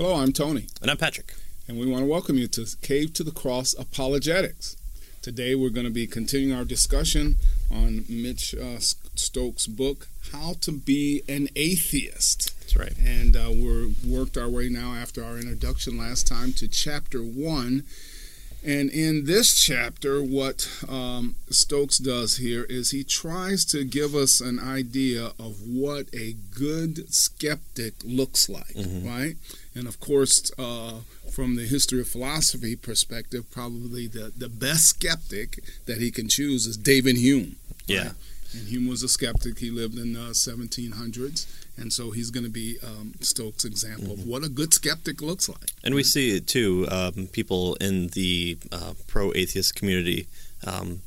Hello, I'm Tony. And I'm Patrick. And we want to welcome you to Cave to the Cross Apologetics. Today we're going to be continuing our discussion on Mitch uh, Stokes' book, How to Be an Atheist. That's right. And uh, we're worked our way now after our introduction last time to chapter one and in this chapter, what um, Stokes does here is he tries to give us an idea of what a good skeptic looks like, mm-hmm. right? And of course, uh, from the history of philosophy perspective, probably the, the best skeptic that he can choose is David Hume. Yeah. Right? And Hume was a skeptic. He lived in the uh, 1700s. And so he's going to be um, Stokes' example mm-hmm. of what a good skeptic looks like. And we see it too. Um, people in the uh, pro-atheist community, um,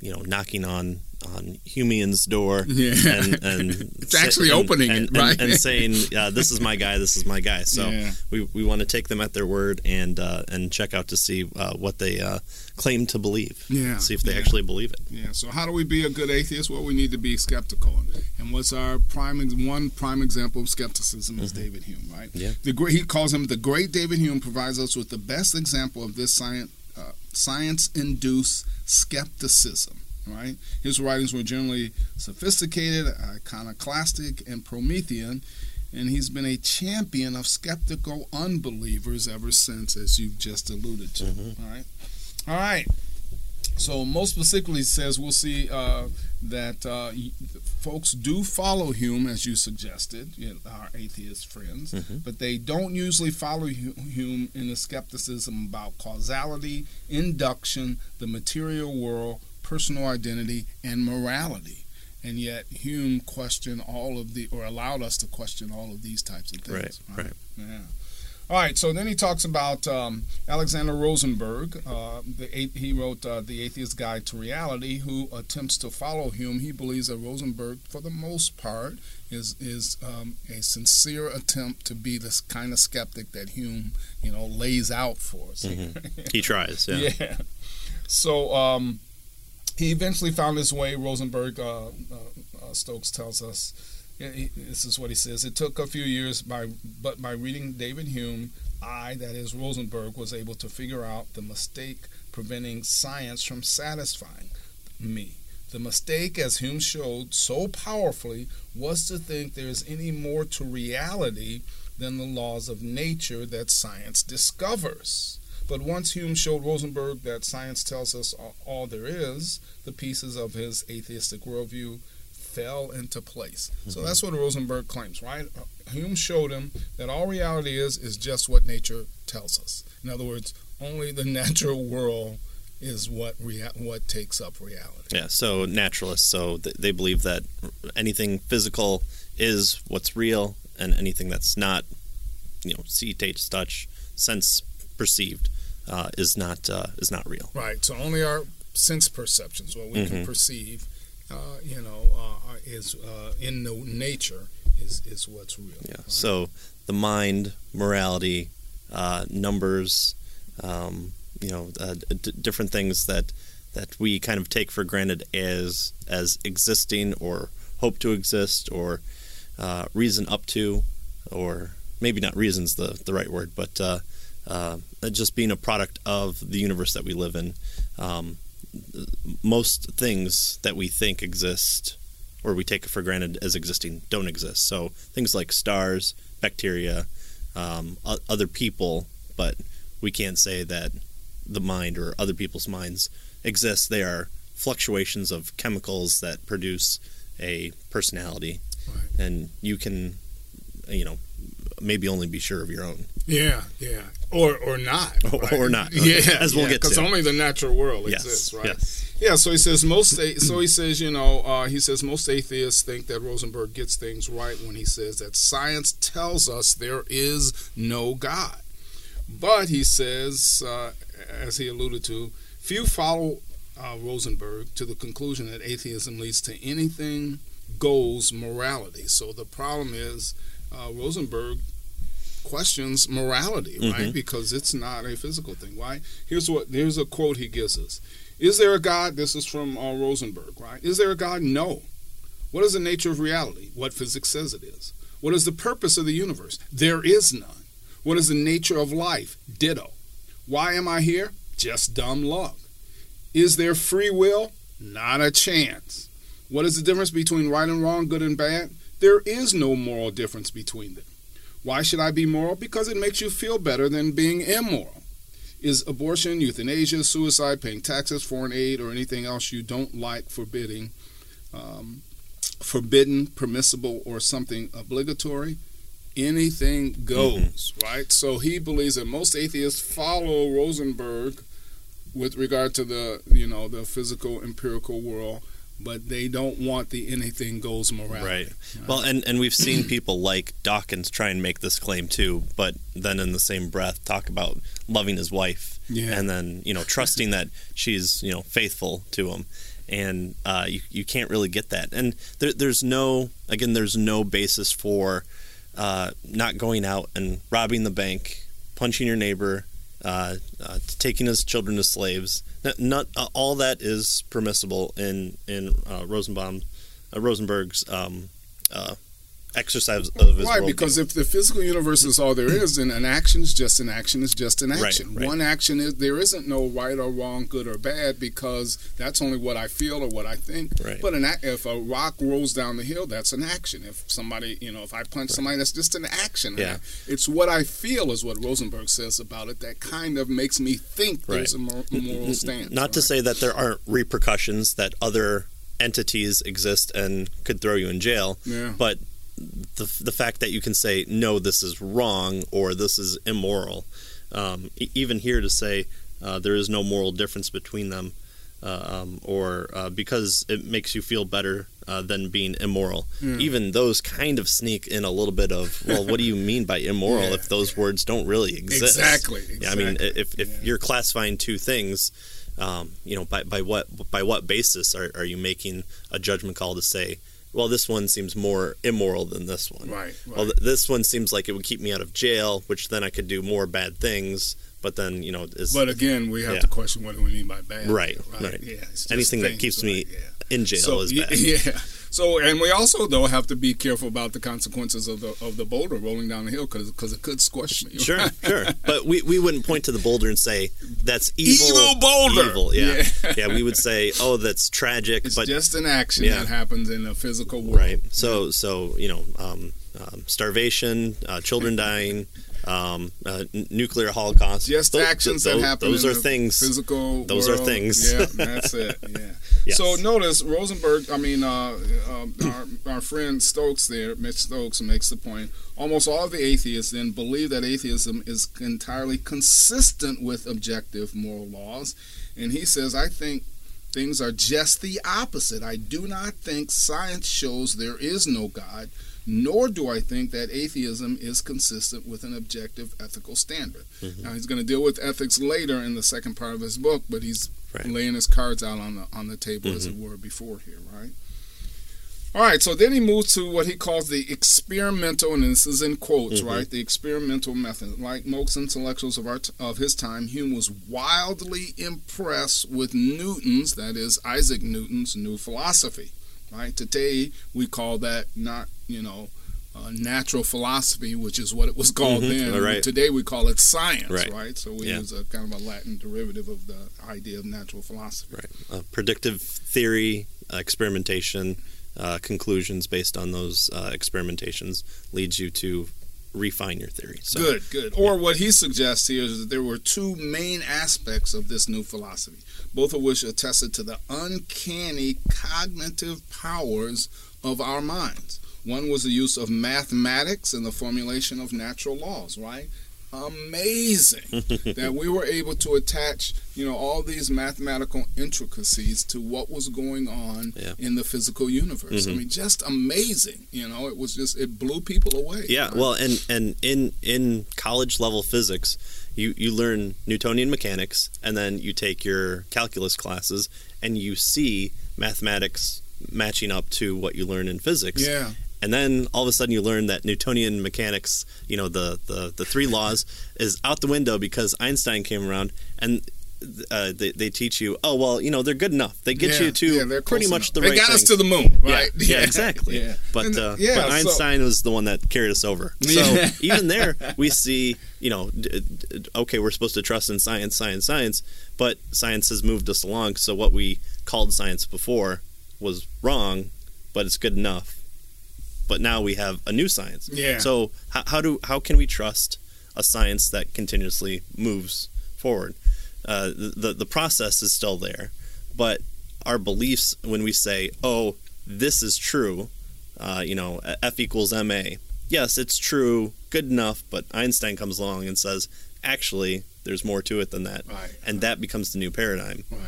you know, knocking on on Humean's door, yeah. and, and it's actually and, opening and, it, right? And, saying, uh, "This is my guy. This is my guy." So yeah. we, we want to take them at their word and uh, and check out to see uh, what they uh, claim to believe. Yeah, see if they yeah. actually believe it. Yeah. So how do we be a good atheist? Well, we need to be skeptical. And what's our prime one prime example of skepticism is mm-hmm. David Hume, right? Yeah. The great he calls him the great David Hume provides us with the best example of this science uh, science induced skepticism right? His writings were generally sophisticated, iconoclastic, and Promethean, and he's been a champion of skeptical unbelievers ever since, as you've just alluded to. Mm-hmm. All right, all right. So most specifically says we'll see uh, that uh, folks do follow Hume as you suggested, you know, our atheist friends, mm-hmm. but they don't usually follow Hume in the skepticism about causality, induction, the material world, personal identity, and morality. And yet Hume questioned all of the, or allowed us to question all of these types of things. Right, right. right. Yeah. All right, so then he talks about um, Alexander Rosenberg. Uh, the, he wrote uh, The Atheist Guide to Reality, who attempts to follow Hume. He believes that Rosenberg, for the most part, is is um, a sincere attempt to be this kind of skeptic that Hume, you know, lays out for us. Mm-hmm. he tries, yeah. yeah. So um, he eventually found his way. Rosenberg uh, uh, uh Stokes tells us. He, this is what he says. It took a few years, by but by reading David Hume, I, that is Rosenberg, was able to figure out the mistake preventing science from satisfying me. The mistake, as Hume showed so powerfully, was to think there is any more to reality than the laws of nature that science discovers. But once Hume showed Rosenberg that science tells us all there is, the pieces of his atheistic worldview fell into place. Mm-hmm. So that's what Rosenberg claims, right? Hume showed him that all reality is is just what nature tells us. In other words, only the natural world is what rea- what takes up reality. Yeah, so naturalists, so th- they believe that anything physical is what's real, and anything that's not, you know, see, taste, touch, sense perceived uh, is not uh, is not real. Right. So only our sense perceptions, what we mm-hmm. can perceive, uh, you know, uh, is uh, in the nature is is what's real. Yeah. Right? So the mind, morality, uh, numbers, um, you know, d- different things that that we kind of take for granted as as existing or hope to exist or reason up to, or maybe not reason's the the right word, but uh, just being a product of the universe that we live in. Um, most things that we think exist or we take for granted as existing don't exist. So things like stars, bacteria, um, other people, but we can't say that the mind or other people's minds exist. They are fluctuations of chemicals that produce a personality, right. and you can, you know, maybe only be sure of your own. Yeah, yeah, or or not, right? or, not. Yeah, as we'll yeah, get because only the natural world yes, exists, right? Yes. Yeah. So he says most. so he says, you know, uh, he says most atheists think that Rosenberg gets things right when he says that science tells us there is no God. But he says, uh, as he alluded to, few follow uh, Rosenberg to the conclusion that atheism leads to anything goes morality. So the problem is uh, Rosenberg questions morality, right? Mm-hmm. Because it's not a physical thing. Why? Here's what here's a quote he gives us. Is there a God? This is from uh, Rosenberg, right? Is there a God? No. What is the nature of reality? What physics says it is. What is the purpose of the universe? There is none. What is the nature of life? Ditto. Why am I here? Just dumb luck. Is there free will? Not a chance. What is the difference between right and wrong, good and bad? There is no moral difference between them. Why should I be moral? Because it makes you feel better than being immoral. Is abortion, euthanasia, suicide, paying taxes, foreign aid, or anything else you don't like forbidding, um, forbidden, permissible, or something obligatory? Anything goes, mm-hmm. right? So he believes that most atheists follow Rosenberg with regard to the you know the physical empirical world but they don't want the anything goes morality. Right. right. Well, and, and we've seen people like Dawkins try and make this claim too, but then in the same breath talk about loving his wife yeah. and then, you know, trusting that she's, you know, faithful to him. And uh, you, you can't really get that. And there, there's no, again, there's no basis for uh, not going out and robbing the bank, punching your neighbor, uh, uh, taking his children as slaves. Not, uh, all that is permissible in in uh, Rosenbaum, uh, Rosenberg's um, uh, exercise of his right because if the physical universe is all there is then an action is just an action is just an action. right, right. one action is there isn't no right or wrong good or bad because that's only what i feel or what i think. Right. but an, if a rock rolls down the hill that's an action. If somebody you know if i punch somebody that's just an action. Yeah. it's what i feel is what rosenberg says about it that kind of makes me think there's a moral stance not to say that there aren't repercussions that other entities exist and could throw you in jail yeah. but the the fact that you can say no, this is wrong or this is immoral. Um, even here to say uh, there is no moral difference between them, uh, um, or uh, because it makes you feel better uh, than being immoral. Mm. Even those kind of sneak in a little bit of well, what do you mean by immoral yeah, if those yeah. words don't really exist? Exactly. exactly. Yeah, I mean, if if you're classifying two things. Um, you know, by, by what by what basis are, are you making a judgment call to say well, this one seems more immoral than this one. Right. right. Well, this one seems like it would keep me out of jail, which then I could do more bad things. But then, you know, is, but again, we have yeah. to question what do we mean by bad. Right. Right. right. Yeah. Anything that keeps me yeah. in jail so, is bad. Yeah. So, and we also though have to be careful about the consequences of the of the boulder rolling down the hill because because it could squish me. Sure, sure. But we, we wouldn't point to the boulder and say that's evil. Evil boulder. Evil. Yeah. yeah. yeah. We would say, oh, that's tragic. It's but just an action yeah. that happens in a physical world. Right. So so you know, um, um, starvation, uh, children dying um, uh, n- nuclear holocaust. Just those, actions that happen. Those are things. Physical. Those world. are things. yeah, that's it. Yeah. Yes. So notice Rosenberg. I mean, uh, uh, our, our friend Stokes there, Mitch Stokes, makes the point. Almost all of the atheists then believe that atheism is entirely consistent with objective moral laws, and he says, I think things are just the opposite. I do not think science shows there is no God nor do I think that atheism is consistent with an objective ethical standard. Mm-hmm. Now he's going to deal with ethics later in the second part of his book, but he's right. laying his cards out on the on the table mm-hmm. as it were before here, right? All right, so then he moves to what he calls the experimental, and this is in quotes, mm-hmm. right? The experimental method. Like most intellectuals of our t- of his time, Hume was wildly impressed with Newton's, that is Isaac Newton's, new philosophy. Right today, we call that not you know uh, natural philosophy, which is what it was called mm-hmm. then. Right. Today we call it science, right? right? So we yeah. use a kind of a Latin derivative of the idea of natural philosophy. Right. Uh, predictive theory, uh, experimentation, uh, conclusions based on those uh, experimentations leads you to refine your theory. So, good, good. Or yeah. what he suggests here is that there were two main aspects of this new philosophy, both of which attested to the uncanny cognitive powers of our minds. One was the use of mathematics in the formulation of natural laws, right? amazing that we were able to attach, you know, all these mathematical intricacies to what was going on yeah. in the physical universe. Mm-hmm. I mean, just amazing. You know, it was just it blew people away. Yeah, right? well, and and in in college level physics, you you learn Newtonian mechanics, and then you take your calculus classes, and you see mathematics matching up to what you learn in physics. Yeah and then all of a sudden you learn that Newtonian mechanics, you know, the the, the three laws is out the window because Einstein came around and uh, they, they teach you, oh well, you know they're good enough. They get Yeah, you to yeah, pretty much enough. the they right. They got us to the moon, right? Yeah, yeah, exactly. But And, uh, but so- Einstein was the one that carried us over. So even there, we see, you know, d- d- okay, we're supposed to trust in science, science, science, but science has moved us along. So what we called science before was wrong, but it's good enough. But now we have a new science. Yeah. So how, how do how can we trust a science that continuously moves forward? Uh, the, the process is still there, but our beliefs when we say, "Oh, this is true," uh, you know, F equals ma. Yes, it's true, good enough. But Einstein comes along and says, "Actually, there's more to it than that," Right. and that becomes the new paradigm. Right.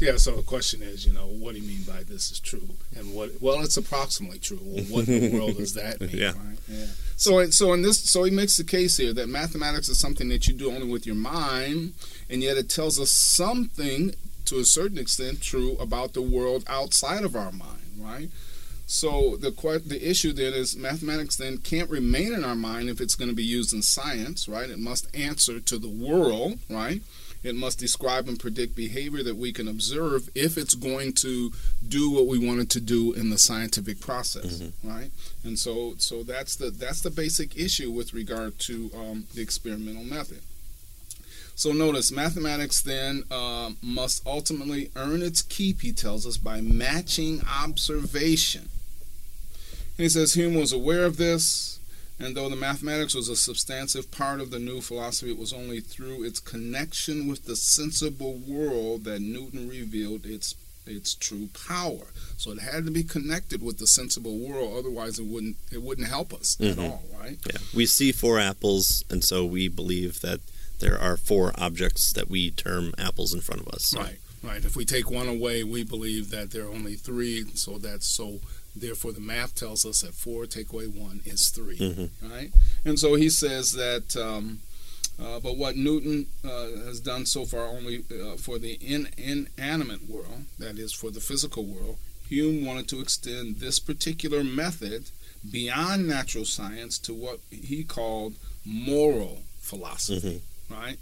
Yeah. So the question is, you know, what do you mean by this is true, and what? Well, it's approximately true. Well, what in the world does that mean? Yeah. Right? Yeah. So, so in this, so he makes the case here that mathematics is something that you do only with your mind, and yet it tells us something to a certain extent true about the world outside of our mind, right? So the the issue then is mathematics then can't remain in our mind if it's going to be used in science, right? It must answer to the world, right? It must describe and predict behavior that we can observe if it's going to do what we want it to do in the scientific process, right? And so, so that's the that's the basic issue with regard to um, the experimental method. So notice, mathematics then um, must ultimately earn its keep. He tells us by matching observation. And he says Hume was aware of this, and though the mathematics was a substantive part of the new philosophy, it was only through its connection with the sensible world that Newton revealed its its true power. So it had to be connected with the sensible world, otherwise it wouldn't it wouldn't help us at Mhm. all, right? Yeah, we see four apples, and so we believe that there are four objects that we term apples in front of us. So- Right, right. If we take one away, we believe that there are only three, so that's so. Therefore, the math tells us that four take away one is 3 Mhm. right? And so he says that. Um, uh, but what Newton uh, has done so far only uh, for the in, inanimate world, that is, for the physical world, Hume wanted to extend this particular method beyond natural science to what he called moral philosophy Mhm. right?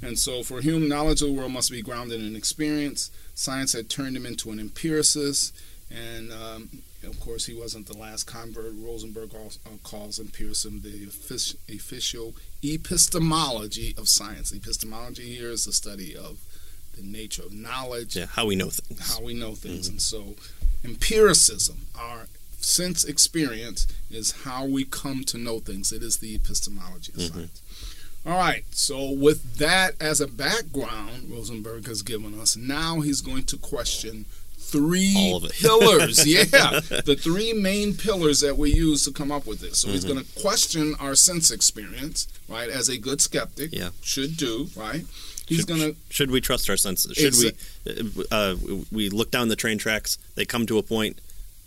And so for Hume, knowledge of the world must be grounded in experience. Science had turned him into an empiricist, and um, of course, he wasn't the last convert. Rosenberg also, uh, calls empiricism the official epistemology of science. Epistemology here is the study of the nature of knowledge, Yeah, how we know things. how we know things. And so, empiricism, our sense experience, is how we come to know things. It is the epistemology of Mhm. science. All right, so with that as a background, Rosenberg has given us, now he's going to question three All of it. pillars. yeah, the three main pillars that we use to come up with this. So he's Mm-hmm. going to question our sense experience, right, as a good skeptic Yeah. should do, right? He's Should- to Should we trust our senses? Should we? Uh, we look down the train tracks. They come to a point.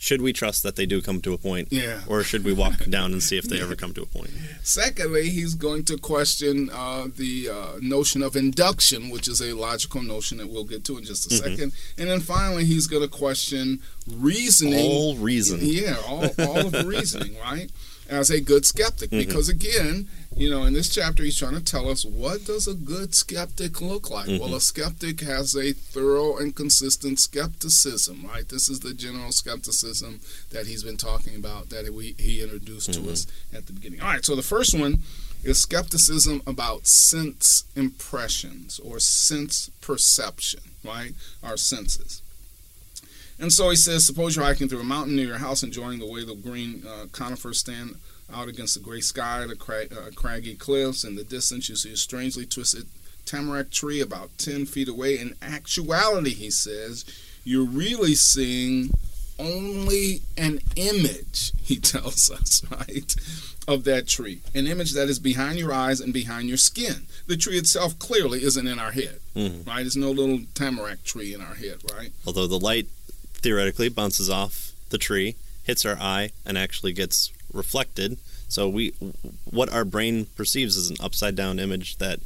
Should we trust that they do come to a point, yeah. or should we walk down and see if they ever come to a point? Secondly, he's going to question uh, the uh, notion of induction, which is a logical notion that we'll get to in just a Mhm. second. And then finally, he's going to question reasoning. All reason. Yeah, all, all of reasoning, right? As a good skeptic. Mhm. Because again, you know, in this chapter, he's trying to tell us what does a good skeptic look like? Well, Mhm. a skeptic has a thorough and consistent skepticism, right? This is the general skepticism that he's been talking about that we, he introduced to Mhm. us at the beginning. All right, so the first one is skepticism about sense impressions or sense perception, right? Our senses. And so he says, suppose you're hiking through a mountain near your house, enjoying the way the green uh, conifers stand out against the gray sky, the cra- uh, craggy cliffs. In the distance, you see a strangely twisted tamarack tree about 10 feet away. In actuality, he says, you're really seeing only an image, he tells us, right, of that tree. An image that is behind your eyes and behind your skin. The tree itself clearly isn't in our head, Mhm. right? There's no little tamarack tree in our head, right? Although the light theoretically bounces off the tree, hits our eye, and actually gets reflected. So we, what our brain perceives is an upside down image that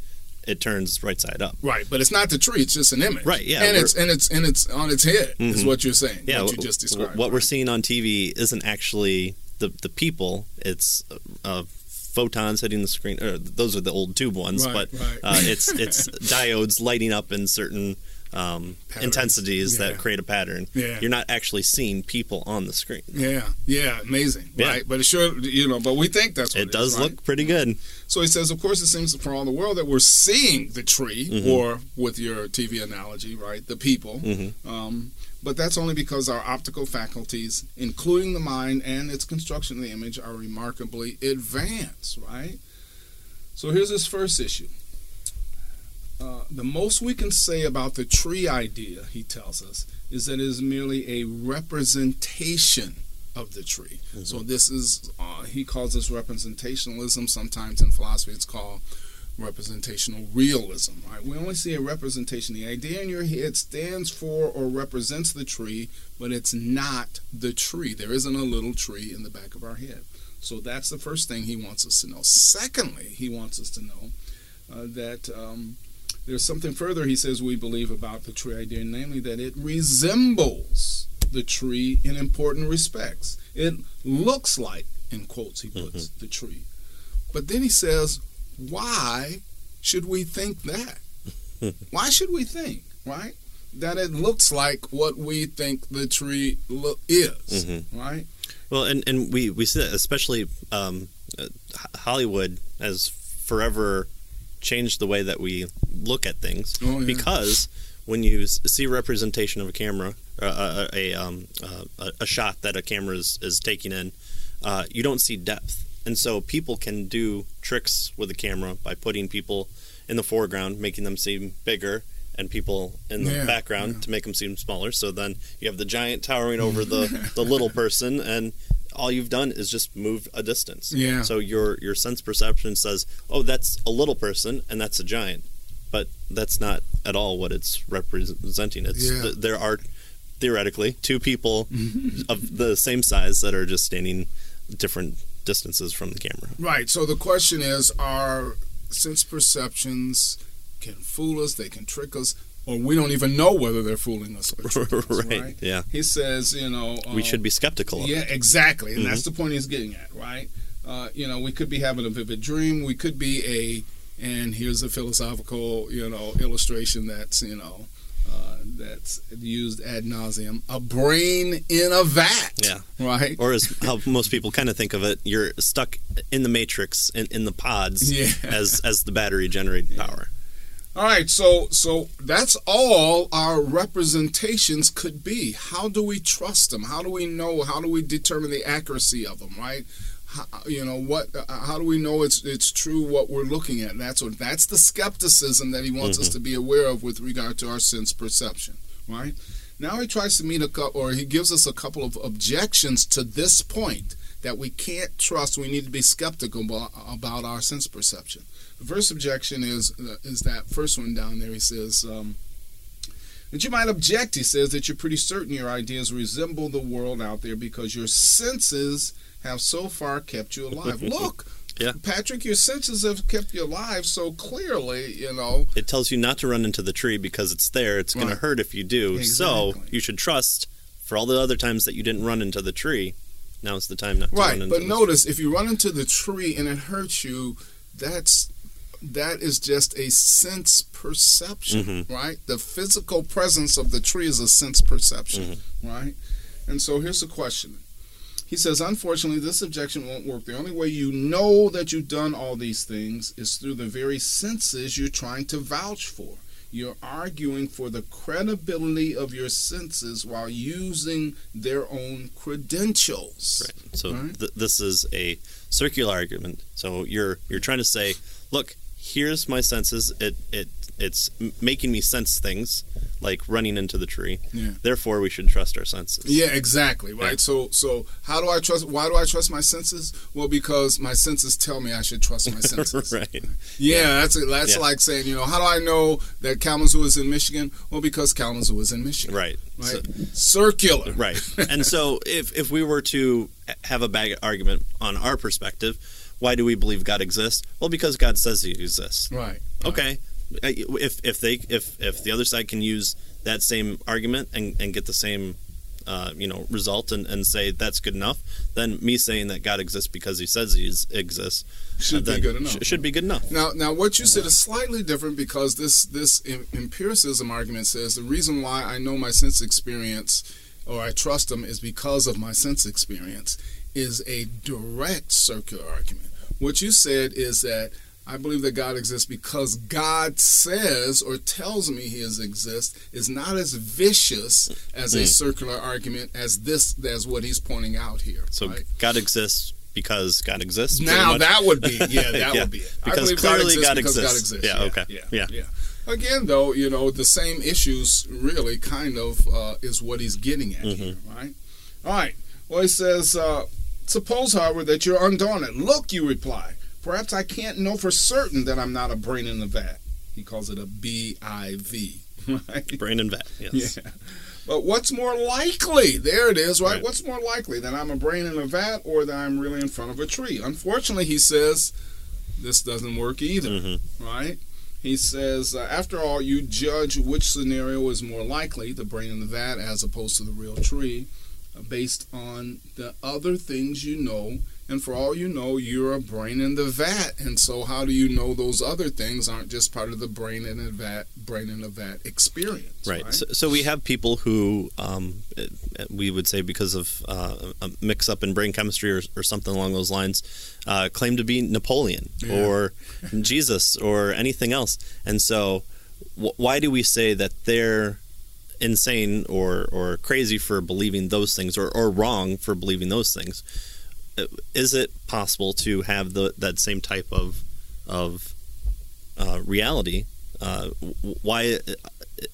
it turns right side up. Right, but it's not the tree; it's just an image. Right, yeah, and it's and it's and it's on its head is Mhm. what you're saying. Yeah, what you just described. What we're seeing on TV isn't actually the the people. It's a photons hitting the screen. Or those are the old tube ones, Right, but right. Uh, it's it's diodes lighting up in certain um, intensities Yeah. that create a pattern. Yeah. You're not actually seeing people on the screen. Yeah, yeah, amazing, Yeah. right? But it sure, you know, but we think that's what It it does is, right? look pretty good. So he says, of course, it seems for all the world that we're seeing the tree, Mm-hmm. or with your TV analogy, right, the people. Mm-hmm. Um, but that's only because our optical faculties, including the mind and its construction of the image, are remarkably advanced, right? So here's his first issue. Uh, the most we can say about the tree idea, he tells us, is that it is merely a representation of the tree. So this is, uh, he calls this representationalism. Sometimes in philosophy it's called representational realism, right? We only see a representation. The idea in your head stands for or represents the tree, but it's not the tree. There isn't a little tree in the back of our head. So that's the first thing he wants us to know. Secondly, he wants us to know uh, that um, there's something further he says we believe about the tree idea, namely that it resembles the tree in important respects. It looks like, in quotes, he puts the tree. But then he says, why should we think that? why should we think, right? That it looks like what we think the tree lo- is, right? Well, and, and we, we see that especially um, uh, Hollywood has forever changed the way that we look at things Oh, yeah. because when you see representation of a camera, uh, a, a, um, uh, a, shot that a camera is, is taking in, uh, you don't see depth. And so people can do tricks with a camera by putting people in the foreground, making them seem bigger, and people in the Yeah, background yeah. to make them seem smaller. So then you have the giant towering over the, the little person, and all you've done is just move a distance. Yeah. So your your sense perception says, "Oh, that's a little person, and that's a giant," but that's not at all what it's representing. It's Yeah. th- there are theoretically two people of the same size that are just standing different distances from the camera. Right. So the question is are sense perceptions can fool us, they can trick us, or we don't even know whether they're fooling us Right, right? yeah. He says, you know, we um, should be skeptical. Of Yeah, exactly, and that's Mm-hmm. the point he's getting at, right? Uh, you know, we could be having a vivid dream. We could be a, and here's a philosophical, you know, illustration that's, you know, uh, that's used ad nauseum. A brain in a vat. Yeah. Right. Or as how most people kind of think of it, you're stuck in the matrix in, in the pods Yeah. as as the battery generated power. All right, so so that's all our representations could be. How do we trust them? How do we know? How do we determine the accuracy of them? Right? How, you know what? uh, How do we know it's it's true what we're looking at? That's what that's the skepticism that he wants us to be aware of with regard to our sense perception. Right? Now he tries to meet a couple, or he gives us a couple of objections to this point that we can't trust. We need to be skeptical about, our sense perception. The first objection is uh, is that first one down there. He says um, that you might object. He says that you're pretty certain your ideas resemble the world out there because your senses have so far kept you alive. Look, Yeah. Patrick, your senses have kept you alive so clearly. You know, It tells you not to run into the tree because it's there. It's going Right. to hurt if you do. So you should trust for all the other times that you didn't run into the tree. Now is the time not to run right? But notice if you run into the tree and it hurts you, that's that is just a sense perception, Mm-hmm. right? The physical presence of the tree is a sense perception, Mm-hmm. right? And so here's the question. He says, unfortunately, this objection won't work. The only way you know that you've done all these things is through the very senses you're trying to vouch for. You're arguing for the credibility of your senses while using their own credentials. Right. So Right. th- this is a circular argument. So you're you're trying to say, look, here's my senses. It it it's making me sense things like running into the tree. Yeah. Therefore, we should trust our senses. Yeah, exactly. Right. Yeah. So, so how do I trust? Why do I trust my senses? Well, because my senses tell me I should trust my senses. right. Yeah, that's that's Yeah. like saying, you know, how do I know that Kalamazoo is in Michigan? Well, because Kalamazoo is in Michigan. Right. Right. So- Circular. right. And so if if we were to have a bag argument on our perspective, why do we believe God exists? Well, because God says He exists. Right. Okay. Uh, If if they if if the other side can use that same argument and, and get the same uh, you know result and, and say that's good enough, then me saying that God exists because He says He exists should uh, be good enough. Sh- should be good enough. Now, now what you said is slightly different because this this empiricism argument says the reason why I know my sense experience or I trust them is because of my sense experience is a direct circular argument. What you said is that I believe that God exists because God says or tells me He exists is not as vicious as mm. a hmm. circular argument as this as what He's pointing out here. So right? God exists because God exists. Now that would be yeah, that yeah. would be it. Because clearly God exists, God exists. God exists. Yeah, yeah, okay. Yeah, yeah. yeah. Again, though, you know the same issues really kind of uh, is what He's getting at mm-hmm. here, right? All right. Well, He says, uh, suppose, however, that you're undaunted. Look, you reply. Perhaps I can't know for certain that I'm not a brain in the vat. He calls it a BIV. Right? Brain in vat, yes. Yeah. But what's more likely? There it is, right? right? What's more likely that I'm a brain in a vat or that I'm really in front of a tree? Unfortunately, he says this doesn't work either, mm-hmm. right? He says, uh, after all, you judge which scenario is more likely, the brain in the vat as opposed to the real tree, based on the other things you know and for all you know, you're a brain in the vat. And so, how do you know those other things aren't just part of the brain in a vat, brain in a vat experience? Right. right? So, so, we have people who um, we would say because of uh, a mix up in brain chemistry or, or something along those lines, uh, claim to be Napoleon yeah. or Jesus or anything else. And so, why do we say that they're insane or or crazy for believing those things or, or wrong for believing those things? is it possible to have the that same type of of uh, reality? Uh, why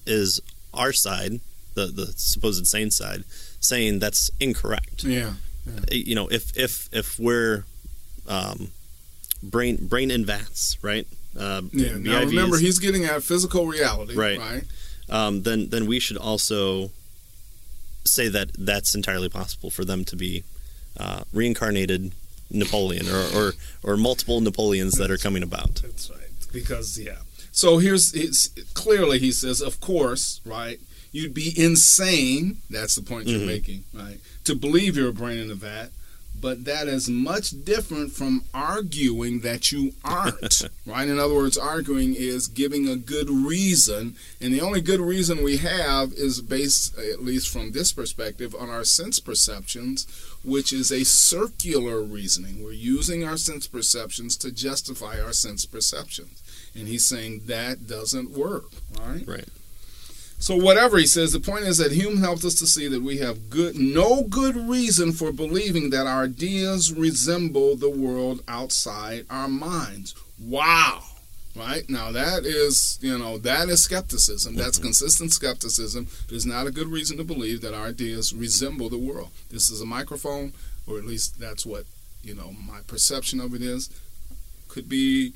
is our side, the the supposed sane side, saying that's incorrect? Yeah, yeah. you know, if if if we're um, brain brain in vats, right? Uh, yeah. Now remember, he's getting at physical reality, right? Right. Um, then then we should also say that that's entirely possible for them to be uh, reincarnated Napoleon or, or, or multiple Napoleons that are coming about. That's right. Because yeah. So here's it's clearly he says, of course, right? You'd be insane. That's the point you're mm-hmm. making, right? To believe you're a brain in a vat but that is much different from arguing that you aren't, right? In other words, arguing is giving a good reason, and the only good reason we have is based, at least from this perspective, on our sense perceptions, which is a circular reasoning. We're using our sense perceptions to justify our sense perceptions. And he's saying that doesn't work, right? Right. So whatever he says, the point is that Hume helps us to see that we have good no good reason for believing that our ideas resemble the world outside our minds. Wow. Right? Now that is, you know, that is skepticism. That's mm-hmm. consistent skepticism. There's not a good reason to believe that our ideas resemble the world. This is a microphone, or at least that's what, you know, my perception of it is. Could be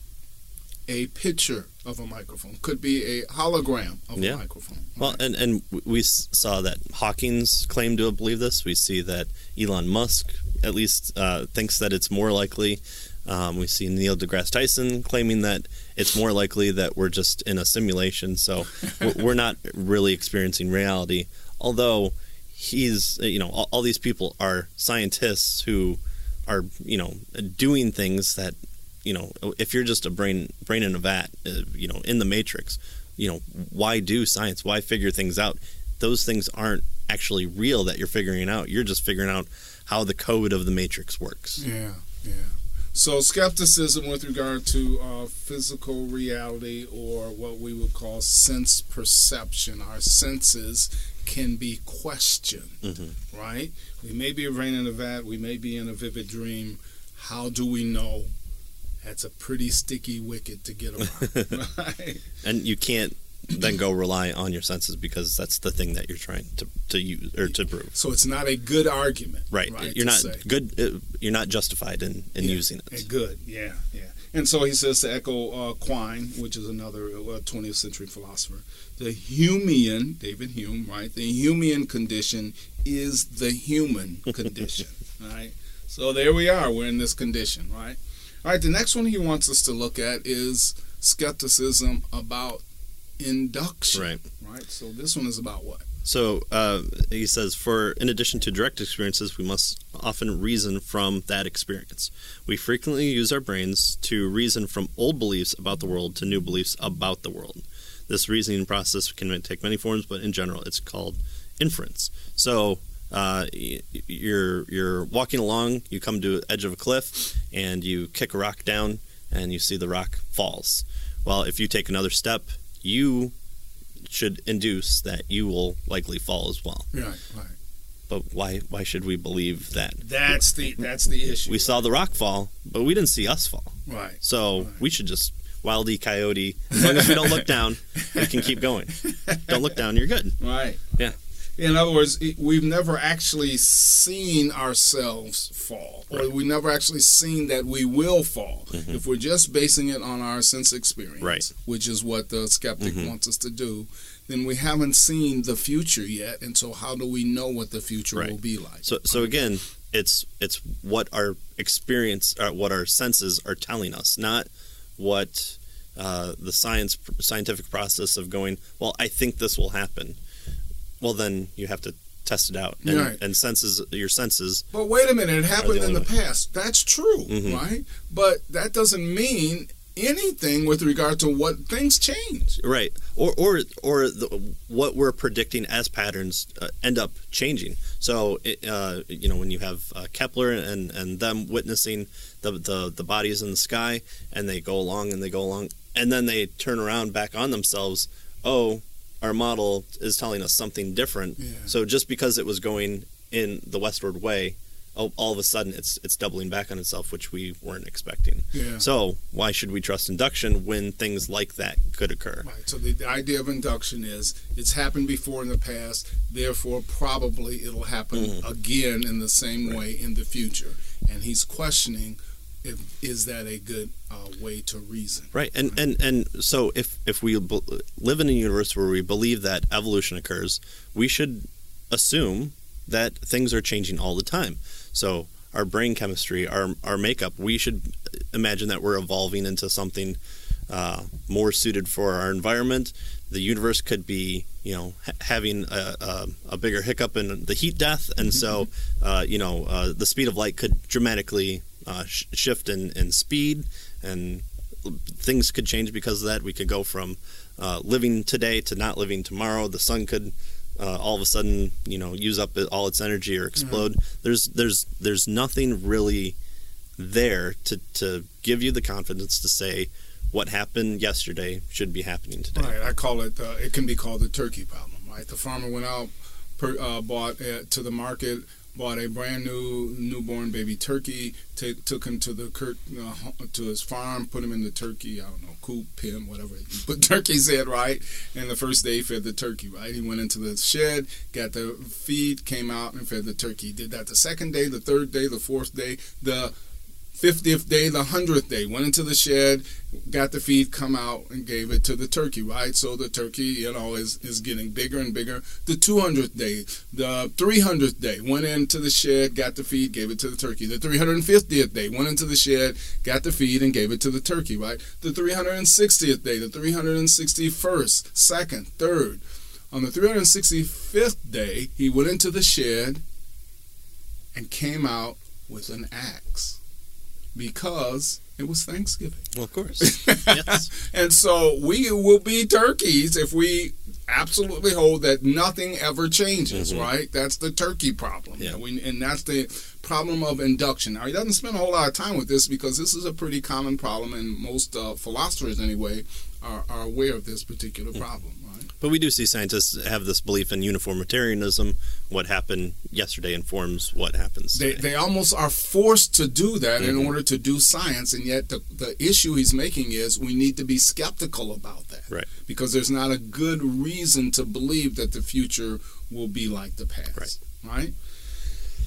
a picture of a microphone, could be a hologram of yeah. a microphone. Well, and, and we saw that Hawking's claimed to believe this. We see that Elon Musk at least uh, thinks that it's more likely. Um, we see Neil deGrasse Tyson claiming that it's more likely that we're just in a simulation, so we're not really experiencing reality. Although he's, you know, all, all these people are scientists who are, you know, doing things that you know, if you're just a brain brain in a vat, uh, you know, in the matrix, you know, why do science? Why figure things out? Those things aren't actually real that you're figuring out. You're just figuring out how the code of the matrix works. Yeah, yeah. So skepticism with regard to uh, physical reality or what we would call sense perception, our senses can be questioned, mm-hmm. right? We may be a brain in a vat, we may be in a vivid dream. How do we know that's a pretty sticky wicket to get around. right? And you can't then go rely on your senses because that's the thing that you're trying to, to use or to prove. So it's not a good argument, right? right you're not say. good. Uh, you're not justified in, in yeah, using it. Good, yeah, yeah. And so he says to echo uh, Quine, which is another uh, 20th century philosopher, the Humean, David Hume, right? The Humean condition is the human condition, right? So there we are. We're in this condition, right? All right, the next one he wants us to look at is skepticism about induction. Right. Right. So this one is about what? So uh, he says, for in addition to direct experiences, we must often reason from that experience. We frequently use our brains to reason from old beliefs about the world to new beliefs about the world. This reasoning process can take many forms, but in general, it's called inference. So uh, you're you're walking along, you come to the edge of a cliff, and you kick a rock down, and you see the rock falls. Well, if you take another step, you should induce that you will likely fall as well. Right, right. But why why should we believe that? That's the that's the issue. We saw the rock fall, but we didn't see us fall. Right. So right. we should just wildy coyote. As long as we don't look down, we can keep going. Don't look down, you're good. Right. Yeah. In other words, we've never actually seen ourselves fall, or Right. we never actually seen that we will fall. Mhm. If we're just basing it on our sense experience, Right. which is what the skeptic Mhm. wants us to do, then we haven't seen the future yet. And so, how do we know what the future Right. will be like? So so again, it's it's what our experience, uh, what our senses are telling us, not what uh, the science scientific process of going. Well, I think this will happen. Well, then you have to test it out, and, Right. and senses your senses. But wait a minute, it happened in the only past. That's true, Mhm. right? But that doesn't mean anything with regard to what things change. Right, or or or the, what we're predicting as patterns uh, end up changing. So, it, uh, you know, when you have uh, Kepler and and them witnessing the, the the bodies in the sky, and they go along and they go along, and then they turn around back on themselves. Oh, our model is telling us something different. Yeah. So just because it was going in the westward way, all of a sudden it's it's doubling back on itself, which we weren't expecting. Yeah. So why should we trust induction when things like that could occur? Right. So the, the idea of induction is it's happened before in the past, therefore probably it'll happen Mhm. again in the same Right. way in the future. And he's questioning if is that a good uh, way to reason? Right, and and and so if if we be- live in a universe where we believe that evolution occurs, we should assume that things are changing all the time. So our brain chemistry, our our makeup, we should imagine that we're evolving into something uh, more suited for our environment. The universe could be, you know, ha- having a, a, a bigger hiccup in the heat death, and so, uh, you know, uh, the speed of light could dramatically uh, sh- shift in, in speed, and things could change because of that. We could go from uh, living today to not living tomorrow. The sun could uh, all of a sudden, you know, use up all its energy or explode. There's there's there's nothing really there to to give you the confidence to say what happened yesterday should be happening today. Right. I call it. Uh, it can be called the turkey problem. Right. The farmer went out, per, uh, bought uh, to the market, bought a brand new newborn baby turkey, ta took him to the cur- uh, to his farm, put him in the turkey. I don't know coop, pen, whatever. Put turkey's head right, and the first day he fed the turkey. Right. He went into the shed, got the feed, came out and fed the turkey. Did that the second day, the third day, the fourth day, the 50th day, the 100th day, went into the shed, got the feed, come out and gave it to the turkey, right? So the turkey, you know, is, is getting bigger and bigger. The 200th day, the 300th day, went into the shed, got the feed, gave it to the turkey. The 350th day, went into the shed, got the feed, and gave it to the turkey, right? The 360th day, the 361st, second, third. On the 365th day, he went into the shed and came out with an axe because it was Thanksgiving. Well, of course. yes. And so we will be turkeys if we absolutely hold that nothing ever changes, Mhm. right? That's the turkey problem. Yeah. We, and that's the problem of induction. Now, he doesn't spend a whole lot of time with this because this is a pretty common problem, and most uh, philosophers, anyway, are, are aware of this particular Mm. problem, right? But we do see scientists have this belief in uniformitarianism. What happened yesterday informs what happens They, today. they almost are forced to do that in Mhm. order to do science, and yet the, the issue he's making is we need to be skeptical about that. Right. Because there's not a good reason to believe that the future will be like the past. Right. Right?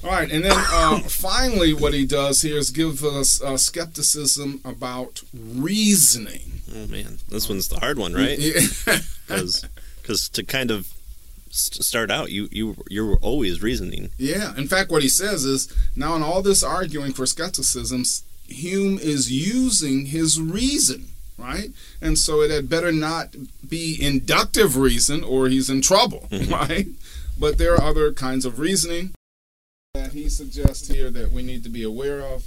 All right, and then uh, finally, what he does here is give us uh, skepticism about reasoning. oh man, this one's the hard one, right? Yeah. Because to kind of st- start out, you you you were always reasoning. Yeah. In fact, what he says is now, in all this arguing for skepticism, Hume is using his reason, right? And so it had better not be inductive reason or he's in trouble, Mm-hmm. right? But there are other kinds of reasoning that he suggests here that we need to be aware of.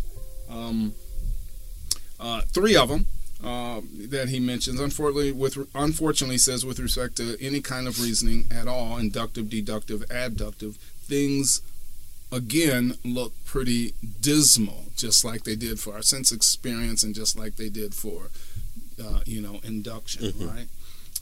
Um, uh, three of them uh, that he mentions. Unfortunately, with unfortunately says with respect to any kind of reasoning at all, inductive, deductive, abductive, things again look pretty dismal, just like they did for our sense experience and just like they did for uh, you know induction, right?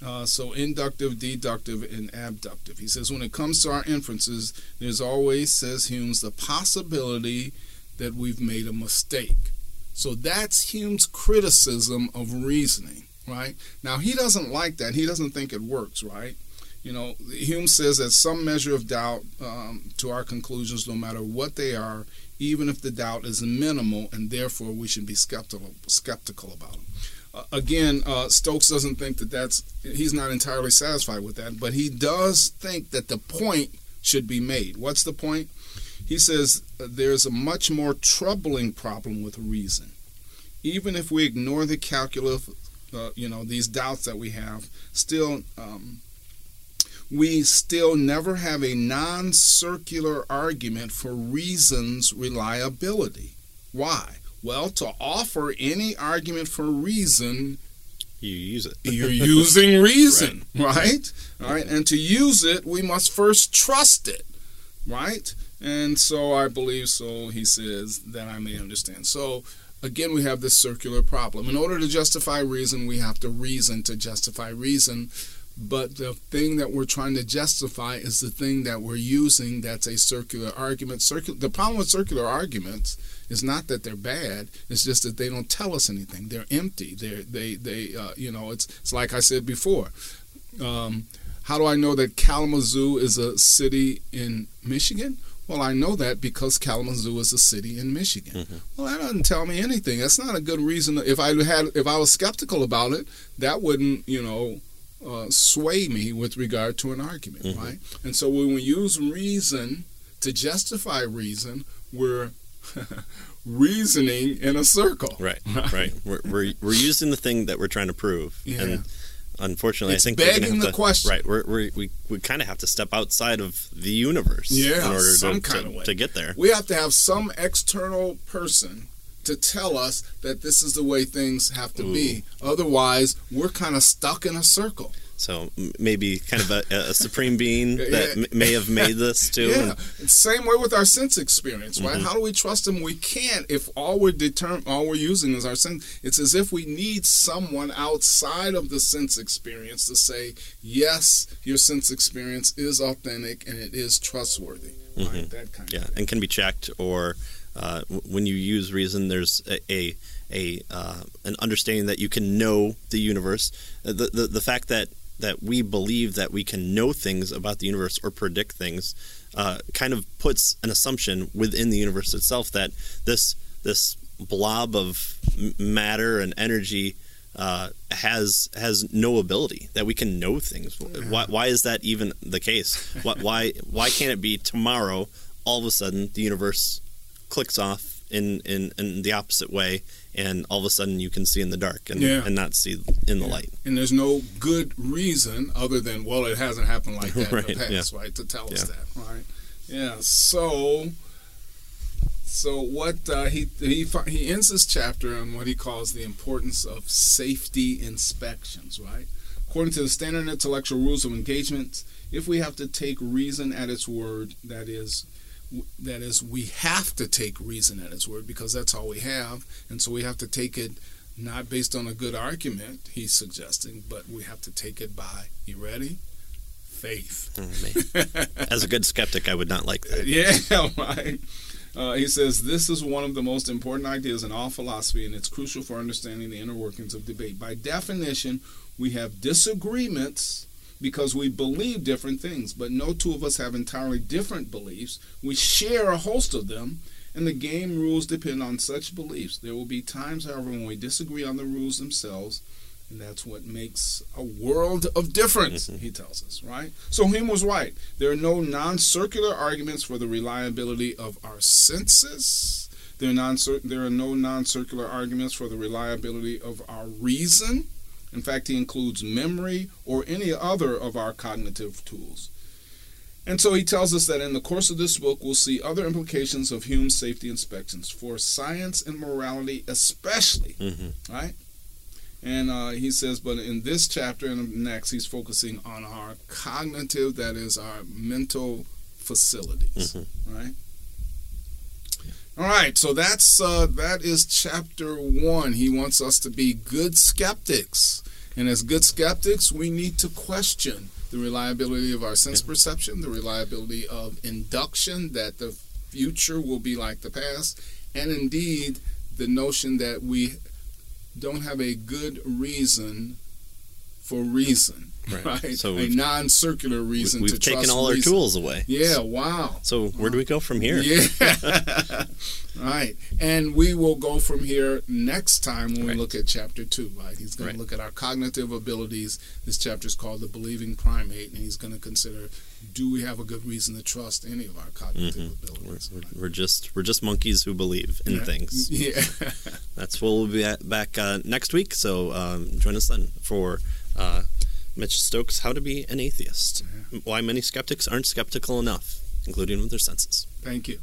Uh, so inductive, deductive, and abductive. He says when it comes to our inferences, there's always, says Hume's, the possibility that we've made a mistake. So that's Hume's criticism of reasoning, right? Now he doesn't like that. He doesn't think it works, right? You know, Hume says that some measure of doubt um, to our conclusions, no matter what they are, even if the doubt is minimal, and therefore we should be skeptical skeptical about them. Again, uh, Stokes doesn't think that that's he's not entirely satisfied with that, but he does think that the point should be made. What's the point? He says uh, there's a much more troubling problem with reason. Even if we ignore the calculus, uh, you know, these doubts that we have, still, um, we still never have a non circular argument for reason's reliability. Why? Well, to offer any argument for reason, You use it. you're using reason, right. All right. And to use it, we must first trust it, right? And so I believe so, he says, that I may understand. So again, we have this circular problem. In order to justify reason, we have to reason to justify reason. But the thing that we're trying to justify is the thing that we're using that's a circular argument. The problem with circular arguments is not that they're bad. It's just that they don't tell us anything. They're empty. They're they they uh, you know it's it's like I said before. Um, how do I know that Kalamazoo is a city in Michigan? Well, I know that because Kalamazoo is a city in Michigan. Well, that doesn't tell me anything. That's not a good reason. If I had, if I was skeptical about it, that wouldn't, you know, uh, sway me with regard to an argument, right? And so when we use reason to justify reason, we're reasoning in a circle. Right, right. We're, we're, we're using the thing that we're trying to prove. Yeah. And unfortunately, It's I think we're begging the to- question. Right. We're, we're, we we kind of have to step outside of the universe Yeah, in order some to, kind to, of way. to get there. We have to have some external person to tell us that this is the way things have to be. Otherwise, we're kind of stuck in a circle. So maybe kind of a, a supreme being that Yeah. may have made this too. Yeah, same way with our sense experience, right? Mm-hmm. How do we trust them? We can't if all we're determ- all we're using is our sense. It's as if we need someone outside of the sense experience to say, yes, your sense experience is authentic and it is trustworthy, right? That kind Mm-hmm. Yeah, of thing. and can be checked or uh, when you use reason, there's a a, a uh, an understanding that you can know the universe. Uh, The, the the fact that that we believe that we can know things about the universe or predict things uh, kind of puts an assumption within the universe itself that this this blob of m- matter and energy uh, has has no ability that we can know things. Why, why is that even the case? Why, why why can't it be tomorrow? All of a sudden, the universe clicks off in, in, in the opposite way, and all of a sudden you can see in the dark and, Yeah. and not see in the light. And there's no good reason other than well, it hasn't happened like that Right, in the yeah. past, right? To tell us that, right? Yeah. So, so what uh, he he he ends this chapter on what he calls the importance of safety inspections, right? According to the standard intellectual rules of engagement, if we have to take reason at its word, that is. That is, we have to take reason at its word because that's all we have, and so we have to take it not based on a good argument, he's suggesting, but we have to take it by, you ready? Faith. Oh. As a good skeptic, I would not like that. Yeah, right. Uh, he says this is one of the most important ideas in all philosophy, and it's crucial for understanding the inner workings of debate. By definition, we have disagreements because we believe different things, but no two of us have entirely different beliefs. We share a host of them, and the game rules depend on such beliefs. There will be times, however, when we disagree on the rules themselves, and that's what makes a world of difference, mm-hmm. he tells us, right? So Hume was right. There are no non circular arguments for the reliability of our senses. There are, non- there are no non circular arguments for the reliability of our reason. In fact, he includes memory or any other of our cognitive tools. And so he tells us that in the course of this book, we'll see other implications of Hume's safety inspections for science and morality, especially. Mm-hmm. Right? And uh, he says, but in this chapter and next, he's focusing on our cognitive, that is, our mental facilities. Mm-hmm. Right? All right, so that's uh, that is chapter one. He wants us to be good skeptics, and as good skeptics, we need to question the reliability of our sense perception, the reliability of induction that the future will be like the past, and indeed the notion that we don't have a good reason for reason. Right. right? So a non-circular reason. To trust. We've taken all our tools away. Yeah. Wow. So where do we go from here? Yeah. right. And we will go from here next time when right. we look at chapter two. Right. He's going right. to look at our cognitive abilities. This chapter is called the believing primate, and he's going to consider: Do we have a good reason to trust any of our cognitive mm-hmm. abilities? We're, we're, just we're just monkeys who believe in yeah. things. Yeah. That's what we'll be back uh, next week. So um, join us then for. Uh, Mitch Stokes, How to Be an Atheist. Yeah. Why many skeptics aren't skeptical enough, including with their senses. Thank you.